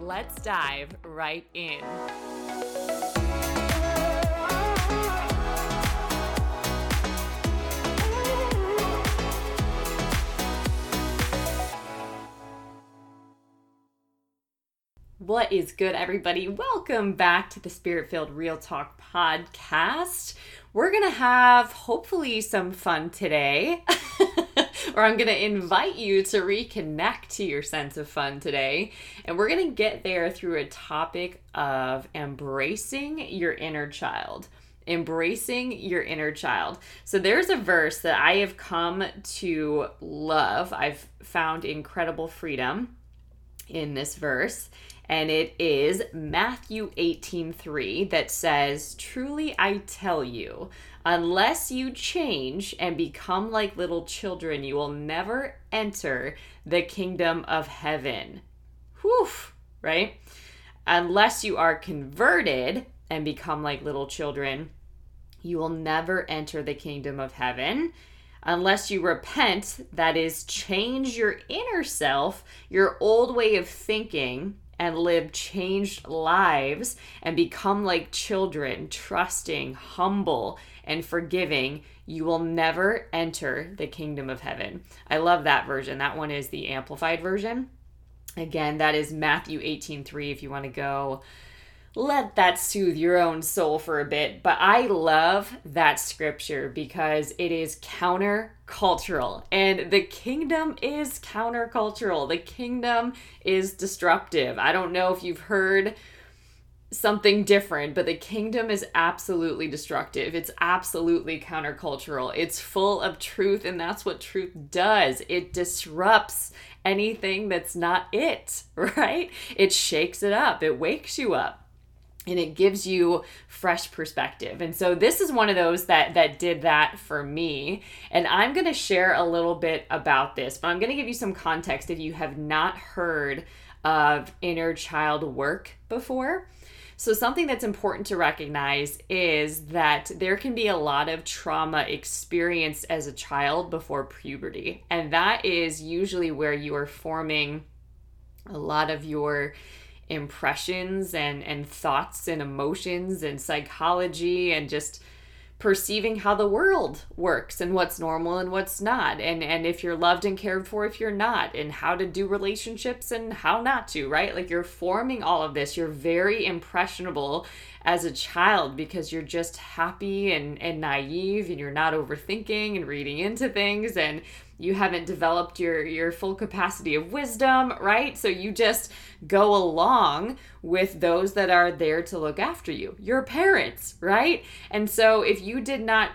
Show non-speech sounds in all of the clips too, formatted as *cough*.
let's dive right in. What is good, everybody? Welcome back to the Spirit Filled Real Talk podcast. We're going to have hopefully some fun today. *laughs* or I'm going to invite you to reconnect to your sense of fun today. And we're going to get there through a topic of embracing your inner child. Embracing your inner child. So, there's a verse that I have come to love. I've found incredible freedom in this verse and it is Matthew 18:3 that says, "Truly I tell you, unless you change and become like little children, you will never enter the kingdom of heaven." Whew, right? Unless you are converted and become like little children, you will never enter the kingdom of heaven unless you repent, that is, change your inner self, your old way of thinking, and live changed lives and become like children, trusting, humble, and forgiving, you will never enter the kingdom of heaven. I love that version. That one is the amplified version. Again, that is Matthew 18:3 if you want to go let that soothe your own soul for a bit. But I love that scripture because it is countercultural. And the kingdom is countercultural. The kingdom is disruptive. I don't know if you've heard something different, but the kingdom is absolutely destructive. It's absolutely countercultural. It's full of truth, and that's what truth does it disrupts anything that's not it, *laughs* right? It shakes it up, it wakes you up and it gives you fresh perspective. And so this is one of those that that did that for me. And i'm going to share a little bit about this but i'm going to give you some context if you have not heard of inner child work before. So something that's important to recognize is that there can be a lot of trauma experienced as a child before puberty. And that is usually where you are forming a lot of your impressions and and thoughts and emotions and psychology and just perceiving how the world works and what's normal and what's not. And and if you're loved and cared for if you're not and how to do relationships and how not to right? Like you're forming all of this. You're very impressionable as a child because you're just happy and and naive and you're not overthinking and reading into things. And you haven't developed your your full capacity of wisdom right? So you just go along with those that are there to look after you your parents right? And so if you did not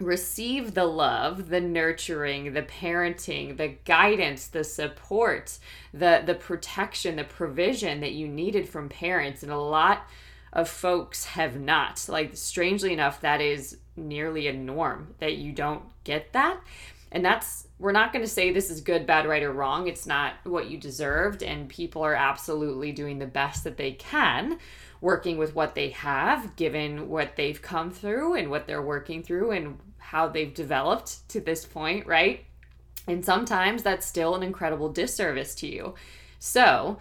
receive the love the nurturing the parenting the guidance the support the the protection the provision that you needed from parents and a lot of folks have not like strangely enough that is nearly a norm that you don't get that and that's, we're not going to say this is good, bad, right, or wrong. It's not what you deserved. And people are absolutely doing the best that they can, working with what they have, given what they've come through and what they're working through and how they've developed to this point, right? And sometimes that's still an incredible disservice to you. So,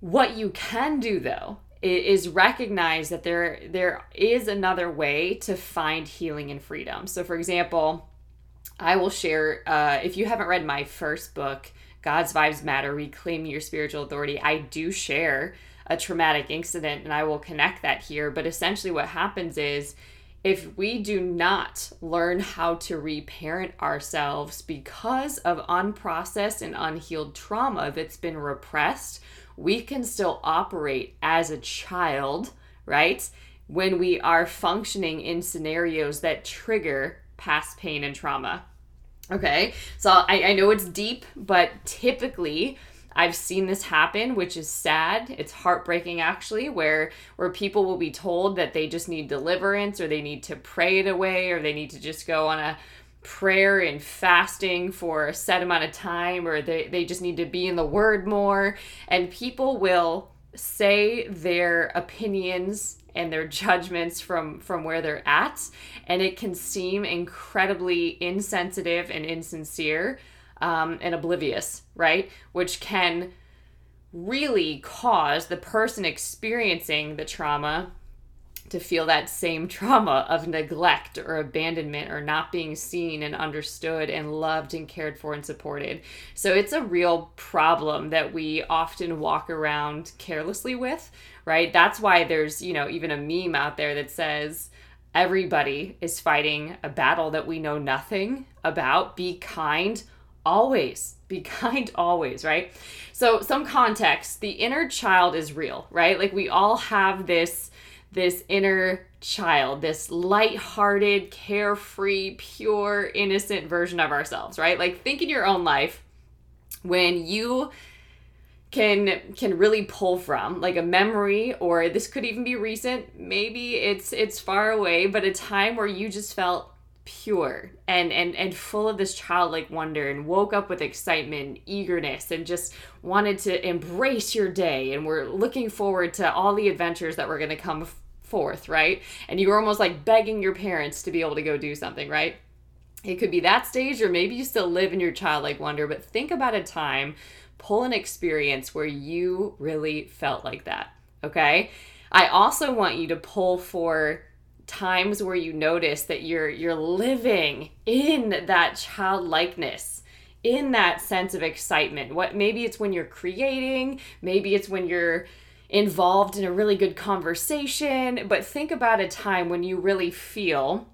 what you can do though is recognize that there there is another way to find healing and freedom. So for example, I will share, uh, if you haven't read my first book, God's Vibes Matter Reclaim Your Spiritual Authority, I do share a traumatic incident and I will connect that here. But essentially, what happens is if we do not learn how to reparent ourselves because of unprocessed and unhealed trauma that's been repressed, we can still operate as a child, right? When we are functioning in scenarios that trigger past pain and trauma. Okay, so I, I know it's deep, but typically I've seen this happen, which is sad. It's heartbreaking actually, where where people will be told that they just need deliverance or they need to pray it away or they need to just go on a prayer and fasting for a set amount of time or they, they just need to be in the word more and people will say their opinions and their judgments from from where they're at and it can seem incredibly insensitive and insincere um, and oblivious right which can really cause the person experiencing the trauma to feel that same trauma of neglect or abandonment or not being seen and understood and loved and cared for and supported. So it's a real problem that we often walk around carelessly with, right? That's why there's, you know, even a meme out there that says, everybody is fighting a battle that we know nothing about. Be kind always. Be *laughs* kind always, right? So, some context the inner child is real, right? Like, we all have this this inner child, this light-hearted, carefree, pure, innocent version of ourselves, right? Like think in your own life when you can can really pull from like a memory or this could even be recent maybe it's it's far away but a time where you just felt pure and and and full of this childlike wonder and woke up with excitement eagerness and just wanted to embrace your day and we're looking forward to all the adventures that were going to come forth, right? And you were almost like begging your parents to be able to go do something, right? It could be that stage, or maybe you still live in your childlike wonder, but think about a time, pull an experience where you really felt like that, okay? I also want you to pull for times where you notice that you're you're living in that childlikeness in that sense of excitement what maybe it's when you're creating maybe it's when you're involved in a really good conversation, but think about a time when you really feel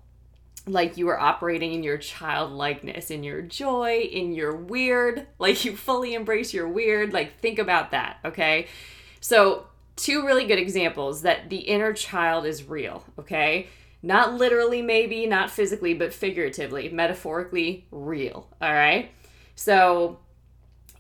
like you are operating in your childlikeness, in your joy, in your weird, like you fully embrace your weird. Like, think about that, okay? So, two really good examples that the inner child is real, okay? Not literally, maybe, not physically, but figuratively, metaphorically real, all right? So,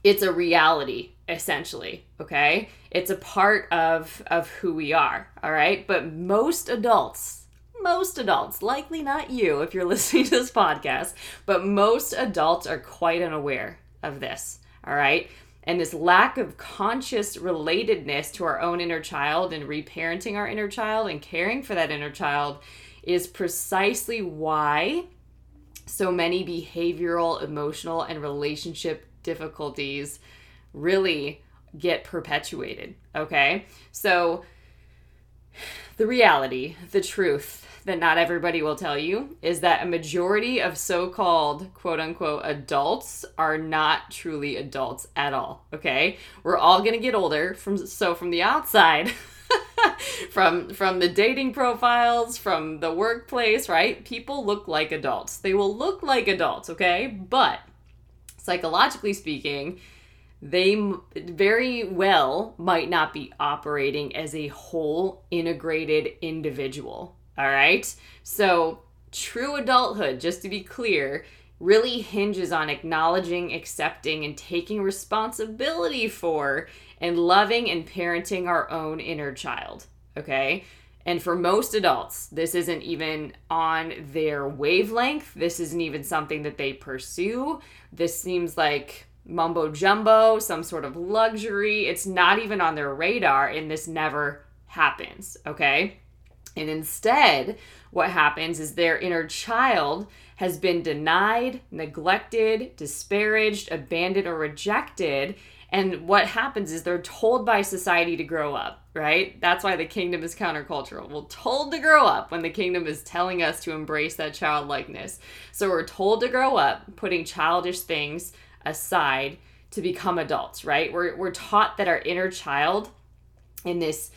it's a reality essentially okay it's a part of of who we are all right but most adults most adults likely not you if you're *laughs* listening to this podcast but most adults are quite unaware of this all right and this lack of conscious relatedness to our own inner child and reparenting our inner child and caring for that inner child is precisely why so many behavioral emotional and relationship difficulties really get perpetuated. Okay. So, the reality, the truth that not everybody will tell you is that a majority of so called quote unquote adults are not truly adults at all. Okay. We're all to get older from, so from the outside. *laughs* from from the dating profiles from the workplace right people look like adults they will look like adults okay but psychologically speaking they very well might not be operating as a whole integrated individual. All right. So, true adulthood, just to be clear, really hinges on acknowledging, accepting, and taking responsibility for and loving and parenting our own inner child. Okay. And for most adults, this isn't even on their wavelength. This isn't even something that they pursue. This seems like mumbo jumbo, some sort of luxury. It's not even on their radar, and this never happens, okay? And instead, what happens is their inner child has been denied, neglected, disparaged, abandoned, or rejected. And what happens is they're told by society to grow up, right? That's why the kingdom is countercultural. We're told to grow up when the kingdom is telling us to embrace that childlikeness. So we're told to grow up, putting childish things aside to become adults, right? We're, we're taught that our inner child in this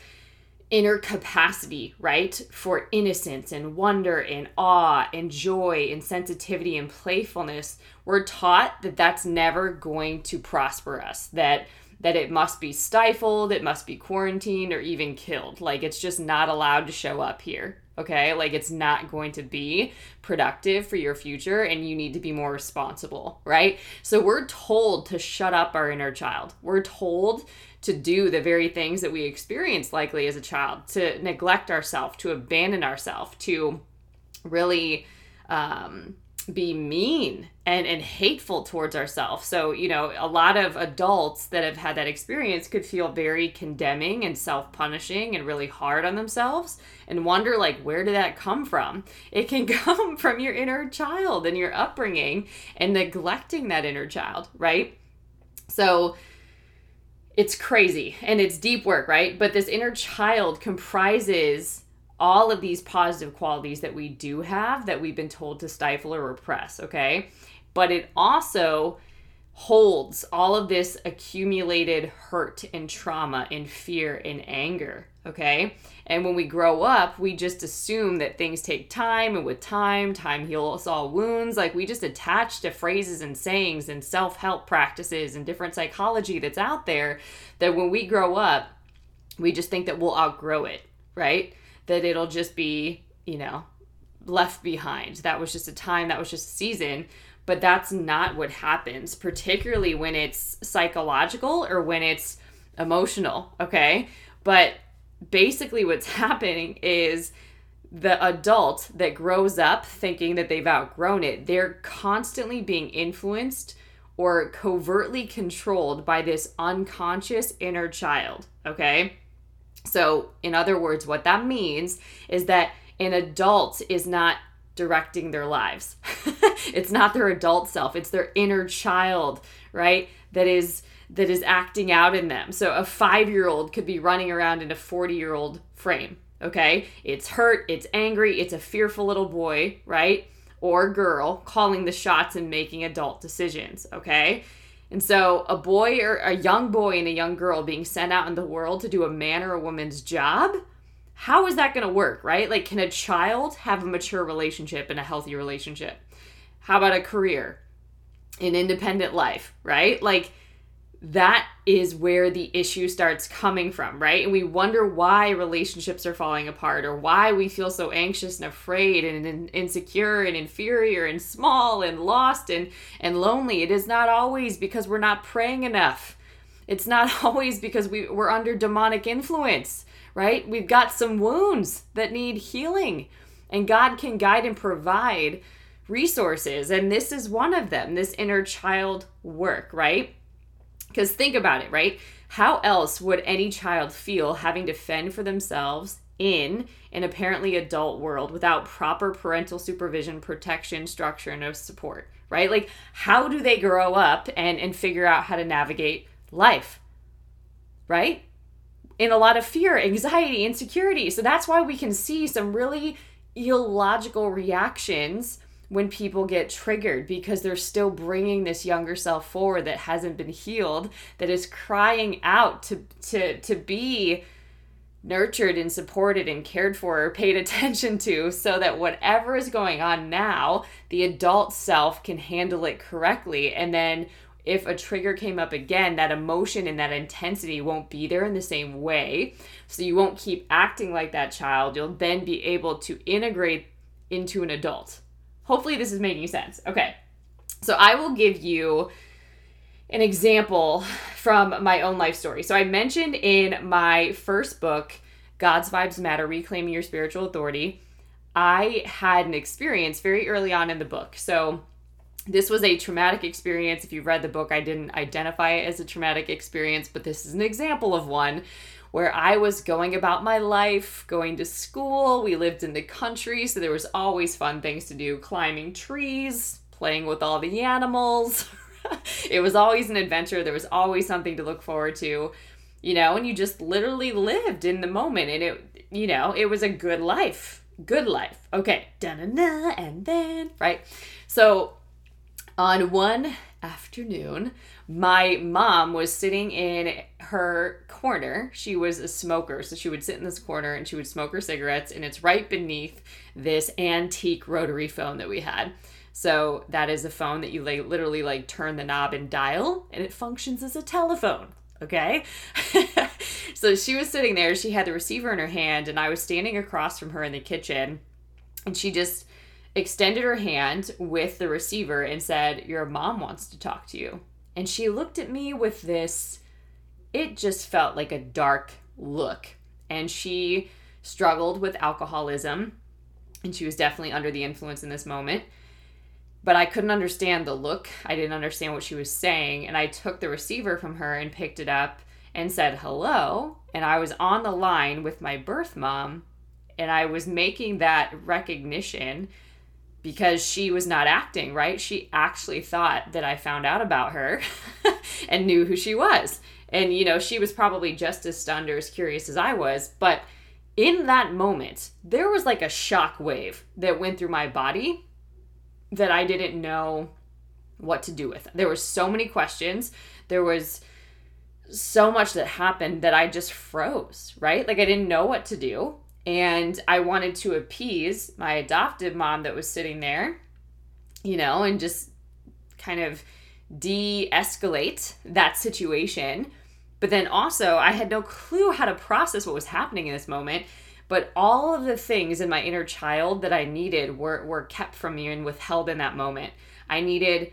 inner capacity, right, for innocence and wonder and awe and joy and sensitivity and playfulness, we're taught that that's never going to prosper us, that that it must be stifled, it must be quarantined or even killed. Like it's just not allowed to show up here. Okay? Like it's not going to be productive for your future and you need to be more responsible, right? So we're told to shut up our inner child. We're told to do the very things that we experienced likely as a child, to neglect ourselves, to abandon ourselves, to really um, be mean and, and hateful towards ourselves. So, you know, a lot of adults that have had that experience could feel very condemning and self punishing and really hard on themselves and wonder, like, where did that come from? It can *laughs* come from your inner child and your upbringing and neglecting that inner child, right? So, it's crazy and it's deep work, right? But this inner child comprises all of these positive qualities that we do have that we've been told to stifle or repress, okay? But it also holds all of this accumulated hurt and trauma and fear and anger, okay? And when we grow up, we just assume that things take time, and with time, time heals all wounds. Like we just attach to phrases and sayings and self help practices and different psychology that's out there that when we grow up, we just think that we'll outgrow it, right? That it'll just be, you know, left behind. That was just a time, that was just a season. But that's not what happens, particularly when it's psychological or when it's emotional, okay? But basically, what's *laughs* happening is the adult that grows up thinking that they've outgrown it, they're constantly being influenced or covertly controlled by this unconscious inner child, okay? So, in other words, what that means is that an adult is not directing their lives. *laughs* it's not their adult self, it's their inner child, right? That is that is acting out in them. So a 5-year-old could be running around in a 40-year-old frame, okay? It's hurt, it's angry, it's a fearful little boy, right? Or girl calling the shots and making adult decisions, okay? And so, a boy or a young boy and a young girl being sent out in the world to do a man or a woman's job, how is that going to work, right? Like, can a child have a mature relationship and a healthy relationship? How about a career, an independent life, right? Like, that is where the issue starts coming from, right? And we wonder why relationships are falling apart or why we feel so anxious and afraid and insecure and inferior and small and lost and, and lonely. It is not always because we're not praying enough. It's not *laughs* always because we, we're under demonic influence, right? We've got some wounds that need healing, and God can guide and provide resources. And this is one of them this inner child work, right? Because think about it, right? How else would any child feel having to fend for themselves in an apparently adult world without proper parental supervision, protection, structure, and support, right? Like, how do they grow up and, and figure out how to navigate life, right? In a lot of fear, anxiety, insecurity. So that's why we can see some really illogical reactions when people get triggered because they're still bringing this younger self forward that hasn't been healed that is crying out to to to be nurtured and supported and cared for or paid *laughs* attention to so that whatever is going on now the adult self can handle it correctly. And then if a trigger came up again that emotion and that intensity won't be there in the same way. So you won't keep acting like that child. You'll then be able to integrate into an adult Hopefully, this is making sense. Okay. So, I will give you an example from my own life story. So, I mentioned in my first book, God's Vibes Matter Reclaiming Your Spiritual Authority, I had an experience very early on in the book. So, this was a traumatic experience. If you read the book, I didn't identify it as a traumatic experience, but this is an example of one where I was going about my life, going to school. We lived in the country, so there was always fun things to do climbing trees, playing with all the animals. *laughs* it was always an adventure. There was always something to look forward to, you know, and you just literally lived in the moment. And it, you know, it was a good life. Good life. Okay. Da-na-na, and then, right? So on one afternoon, my mom was sitting in her corner. She was a smoker, so she would sit in this corner and she would smoke her cigarettes, and it's right beneath this antique rotary phone that we had. So that is a phone that you like literally like turn the knob and dial, and it functions as a telephone. Okay, *laughs* so she was sitting there, she had the receiver in her hand, and I was standing across from her in the kitchen, and she just extended her hand with the receiver and said, Your mom wants to talk to you. And she looked at me with this, it just felt like a dark look. And she struggled with alcoholism, and she was definitely under the influence in this moment. But I couldn't understand the look. I didn't understand what she was saying. And I took the receiver from her and picked it up and said hello. And I was on the line with my birth mom. And I was making that recognition because she was not acting, right? She actually thought that I found out about her *laughs* and knew who she was. And, you know, she was probably just as stunned or as curious as I was. But in that moment, there was like a shock wave that went through my body that I didn't know what to do with. There were so many questions. There was so much that happened that I just froze, right? Like I didn't know what to do. And I wanted to appease my adoptive mom that was sitting there, you know, and just kind of de escalate that situation. But then also, I had no clue how to process what was happening in this moment. But all of the things in my inner child that I needed were, were kept from me and withheld in that moment. I needed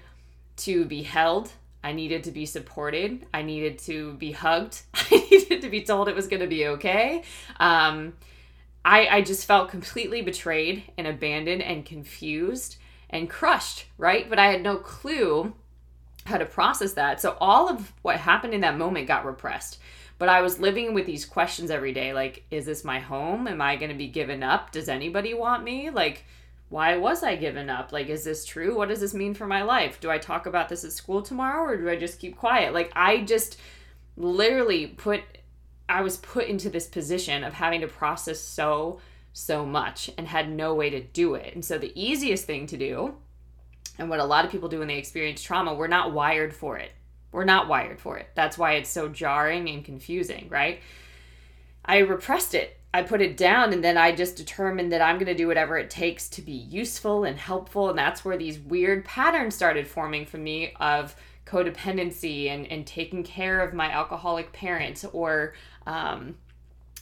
to be held. I needed to be supported. I needed to be hugged. *laughs* I needed to be told it was going to be okay. Um, I, I just felt completely betrayed and abandoned and confused and crushed, right? But I had no clue how to process that. So all of what happened in that moment got repressed. But I was living with these questions every day like, is this my home? Am I going to be given up? Does anybody want me? Like, why was I given up? Like, is this true? What does this mean for my life? Do I talk about this at school tomorrow or do I just keep quiet? Like, I just literally put I was put into this position of having to process so, so much and had no way to do it. And so the easiest thing to do, and what a lot of people do when they experience trauma, we're not wired for it. We're not wired for it. That's why it's so jarring and confusing, right? I repressed it. I put it down and then I just determined that I'm going to do whatever it takes to be useful and helpful. And that's where these weird patterns started forming for me of codependency and, and taking care of my alcoholic parent or um,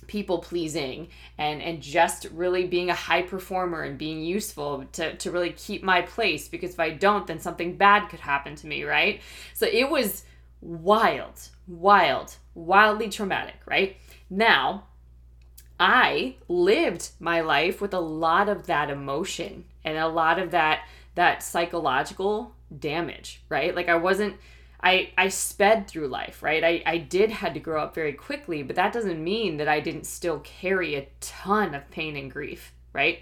people pleasing and and just really being a high performer and being useful to, to really keep my place because if I don't then something bad could happen to me, right? So it was wild, wild, wildly traumatic, right? Now, I lived my life with a lot of that emotion and a lot of that that psychological damage, right? Like I wasn't I I sped through life, right? I, I did had to grow up very quickly, but that doesn't mean that I didn't still carry a ton of pain and grief, right?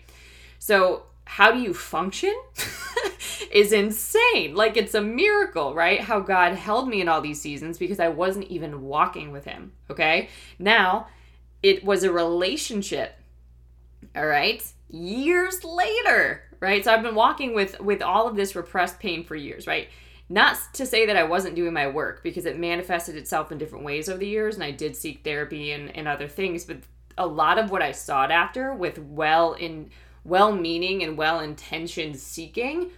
So how do you function *laughs* is insane. Like it's a miracle, right? How God held me in all these seasons because I wasn't even walking with him. Okay. Now it was a relationship. All right. Years later, right? So I've been walking with with all of this repressed pain for years, right? Not to say that I wasn't doing my work because it manifested itself in different ways over the years and I did seek therapy and, and other things, but a lot of what I sought after with well in well meaning and well intentioned seeking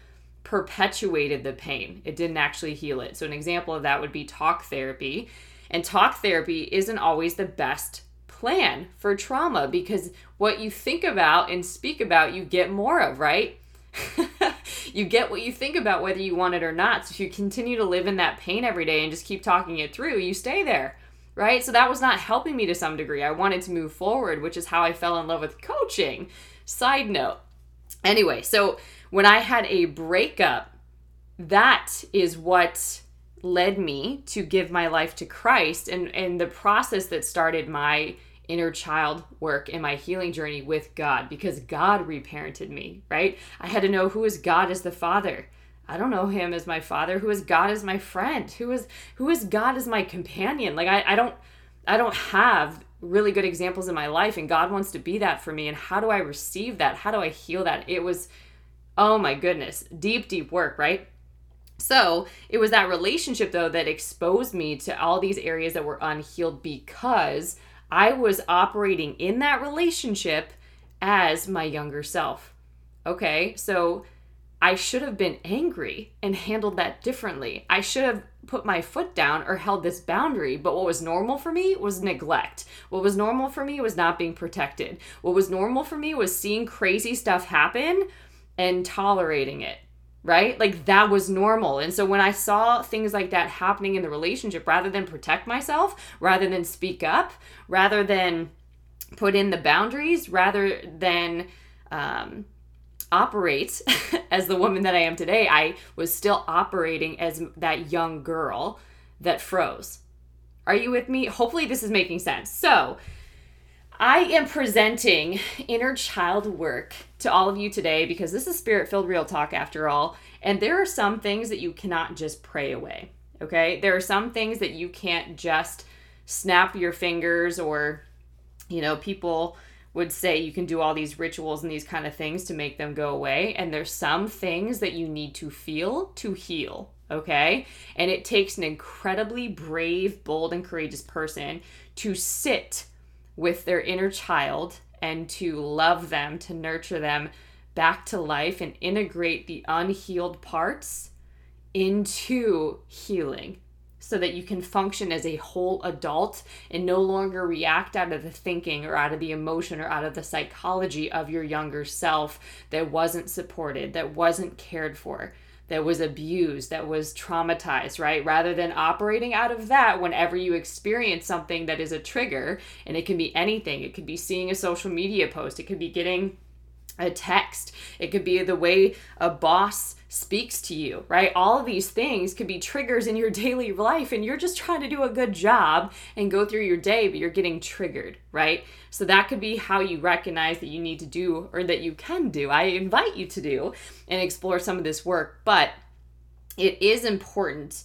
perpetuated the pain. It didn't actually heal it. So an example of that would be talk therapy. And talk therapy isn't always the best plan for trauma because what you think about and speak about you get more of, right? *laughs* you get what you think about whether you want it or not. So if you continue to live in that pain every day and just keep talking it through, you stay there. Right? So that was not helping me to some degree. I wanted to move forward, which is how I fell in love with coaching. Side note. Anyway, so when I had a breakup, that is what led me to give my life to Christ and and the process that started my inner child work in my healing journey with God because God reparented me, right? I had to know who is God as the Father. I don't know him as my father. Who is God as my friend? Who is who is God as my companion? Like I, I don't I don't have really good examples in my life and God wants to be that for me. And how do I receive that? How do I heal that? It was oh my goodness, deep, deep work, right? So it was that relationship though that exposed me to all these areas that were unhealed because I was operating in that relationship as my younger self. Okay, so I should have been angry and handled that differently. I should have put my foot down or held this boundary. But what was normal for me was neglect. What was normal for me was not being protected. What was normal for me was seeing crazy stuff happen and tolerating it. Right? Like that was normal. And so when I saw things like that happening in the relationship, rather than protect myself, rather than speak up, rather than put in the boundaries, rather than um, operate *laughs* as the woman that I am today, I was still operating as that young girl that froze. Are you with me? Hopefully, this is making sense. So, I am presenting inner child work to all of you today because this is spirit filled real talk after all. And there are some things that you cannot just pray away. Okay. There are some things that you can't just snap your fingers or, you know, people would say you can do all these rituals and these kind of things to make them go away. And there's some things that you need to feel to heal. Okay. And it takes an incredibly brave, bold, and courageous person to sit with their inner child and to love them, to nurture them back to life and integrate the unhealed parts into healing so that you can function as a whole adult and no longer react out of the thinking or out of the emotion or out of the psychology of your younger self that wasn't supported, that wasn't cared for, that was abused, that was traumatized, right? Rather than operating out of that whenever you experience something that is a trigger, and it can be anything, it could be seeing a social media post, it could be getting a text, it could be the way a boss speaks to you, right? All of these things could be triggers in your *laughs* daily life, and you're just trying to do a good job and go through your day, but you're getting triggered, right? So that could be how you recognize that you need to do or that you can do. I invite you to do and explore some of this work, but it is important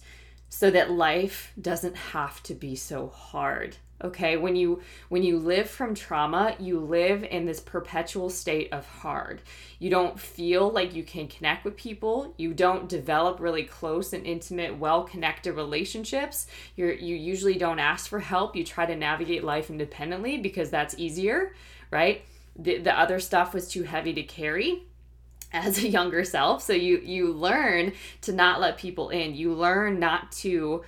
so that life doesn't have to be so hard okay? When you when you live from trauma you live in this perpetual state of hard. You don't feel like you can connect with people. You don't develop really close and intimate well connected relationships. You you usually don't ask for help. You try to navigate life independently because that's easier right? The, the other stuff was too heavy to carry as a younger self so you you learn to not let people in you learn not to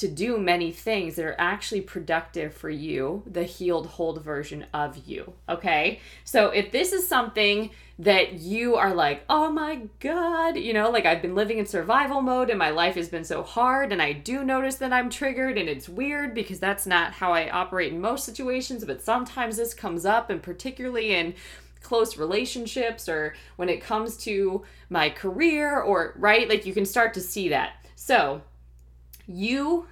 to do many things that are actually productive for you, the healed, hold version of you. Okay. So if this is something that you are like, oh my God, you know, like I've been living in survival mode and my life has been so hard, and I do notice that I'm triggered, and it's weird because that's not how I operate in most situations, but sometimes this comes up, and particularly in close relationships or when it comes to my career, or right, like you can start to see that. So, you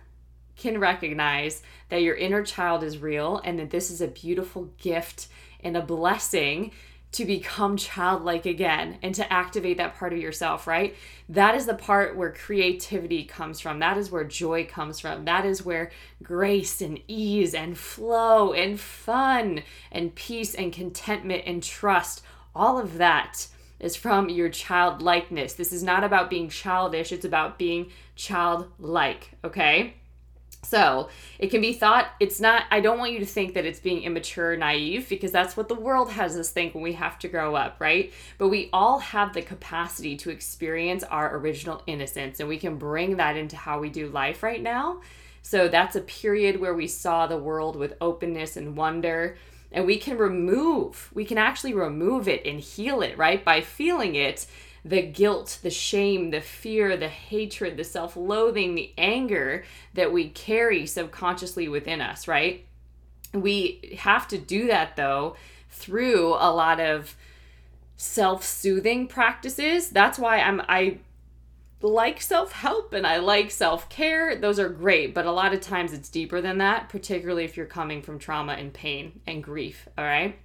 can recognize that your inner child is real and that this is a beautiful gift and a blessing to become childlike again and to activate that part of yourself, right? That is the part where creativity comes from. That is where joy comes from. That is where grace and ease and flow and fun and peace and contentment and trust, all of that is from your childlikeness. This is not about being childish, it's about being childlike, okay? So it can be thought, it's not, I don't want you to think that it's being immature, naive, because that's what the world has us think when we have to grow up, right? But we all have the capacity to experience our original innocence, and we can bring that into how we do life right now. So that's a period where we saw the world with openness and wonder. And we can remove, we can actually remove it and heal it, right? By feeling it the guilt, the shame, the fear, the hatred, the self loathing, the anger that we carry subconsciously within us, right? We have to do that though through a lot of self-soothing practices. That's why I'm I like self-help and I like self-care. Those are great, but a lot of times it's deeper than that, particularly if you're coming from trauma and pain and grief, all right?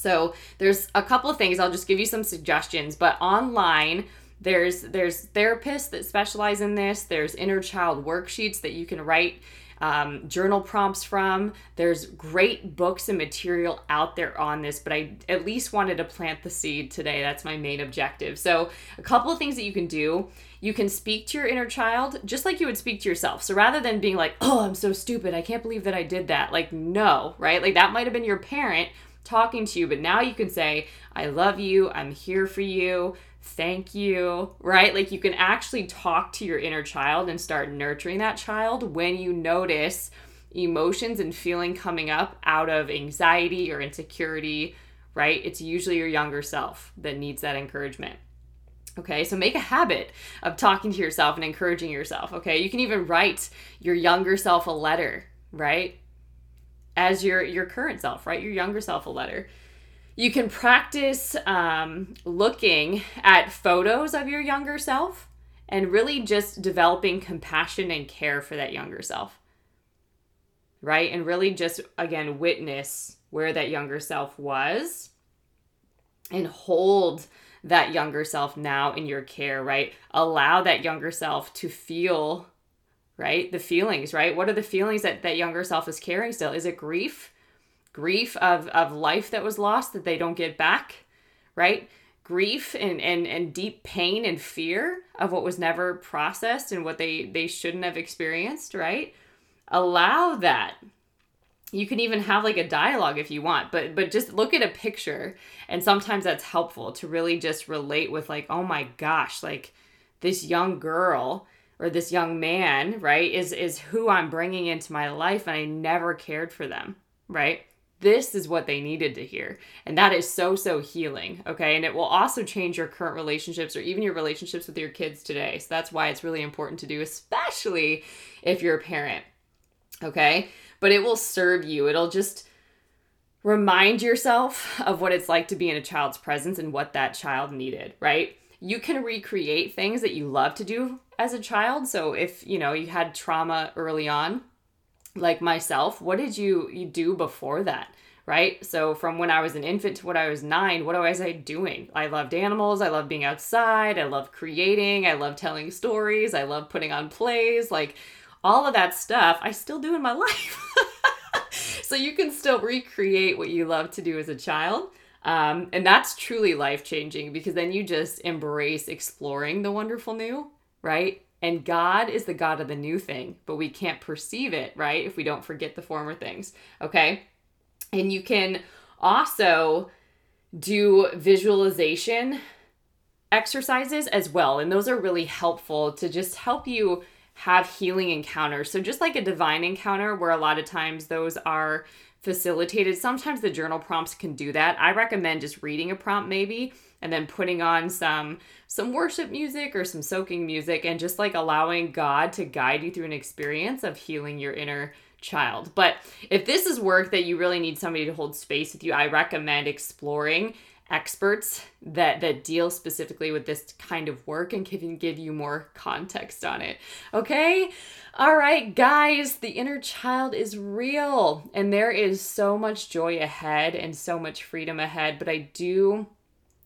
So there's a couple of things. I'll just give you some suggestions, but online there's there's therapists that specialize in this. There's inner child worksheets that you can write um, journal prompts from. There's great books and material out there on this, but I at least wanted to plant the seed today. That's my main objective. So, a couple of things that you can do. You can speak to your inner child just like you would speak to yourself. So, rather than being like, oh, I'm so stupid, I can't believe that I did that, like, no, right? Like, that might have been your parent talking to you, but now you can say, I love you, I'm here for you, thank you, right? Like you can actually talk to your inner child and start nurturing that child when you notice emotions and feeling coming up out of anxiety or insecurity, right? It's usually your younger self that needs that encouragement. Okay, so make a habit of talking to yourself and encouraging yourself. Okay, you can even write your younger self a letter, right? As your your current self, right? Your younger self a letter. You can practice um, looking at photos of your younger self and really just developing compassion and care for that younger self, right? And really just again witness where that younger self was and hold that younger self now in your care, right? Allow that younger self to feel, right? The feelings, right? What are the feelings that that younger self is carrying still? Is it grief? Grief of of life that was lost that they don't get back, right? Grief and and and deep pain and fear of what was never processed and what they they shouldn't have experienced, right? Allow that you can even have like a dialogue if you want but but just look at a picture and sometimes that's helpful to really just relate with like oh my gosh like this young girl or this young man right is is who i'm bringing into my life and i never cared for them right this is what they needed to hear and that is so so healing okay and it will also change your current relationships or even your relationships with your kids today so that's why it's really important to do especially if you're a parent okay but it will serve you. It'll just remind yourself of what it's like to be in a child's presence and what that child needed, right? You can recreate things that you love to do as a child. So if, you know, you had trauma early on, like myself, what did you you do before that? Right? So from when I was an infant to when I was 9, what was I doing? I loved animals, I loved being outside, I loved creating, I loved telling stories, I loved putting on plays, like all of that stuff I still do in my *laughs* life. so you can still recreate what you love to do as a child. Um, and that's truly life changing because then you just embrace exploring the wonderful new, right? And God is the God of the new thing, but we can't perceive it, right? If we don't forget the former things, okay? And you can also do visualization exercises as well. And those are really helpful to just help you have healing encounters. So, just like a divine encounter, where a lot of times those are facilitated, sometimes the journal prompts can do that. I recommend just reading a prompt maybe and then putting on some some worship music or some soaking music and just like allowing God to guide you through an experience of healing your inner child. But if this is work that you really need somebody to hold space with you, I recommend exploring experts that that deal specifically with this kind of work and can give you more context on it. Okay? All right, guys, the inner child is real and there is so much joy ahead and so much freedom ahead, but I do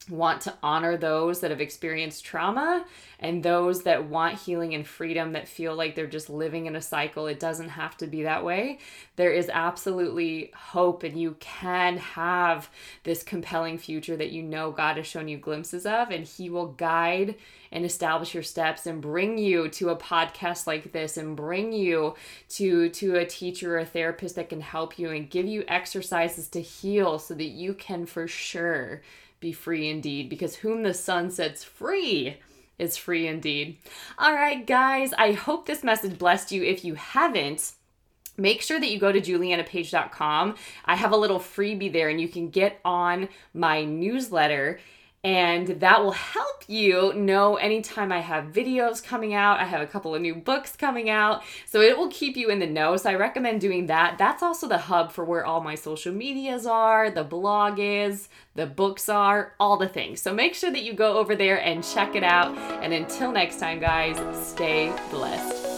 want to honor those that have experienced trauma and those that want healing and freedom that feel like they're just living in a cycle. It doesn't have to be that way. There is absolutely hope, and you can have this compelling future that you know God has shown you glimpses of, and He will guide and establish your steps and bring you to a podcast like this and bring you to to a teacher or a therapist that can help you and give you exercises to heal so that you can for sure be free indeed, because whom the Son sets free is free indeed. All right, guys, I hope this message blessed you. If you haven't, make sure that you go to julianapage.com. I have a little freebie there, and you can get on my newsletter and that will help you know anytime I have videos coming out. I have a couple of new books coming out, so it will keep you in the know. So I recommend doing that. That's also the hub for where all my social medias are, the blog is, the books are, all the things. So make sure that you go over there and check it out. And until next time, guys, stay blessed.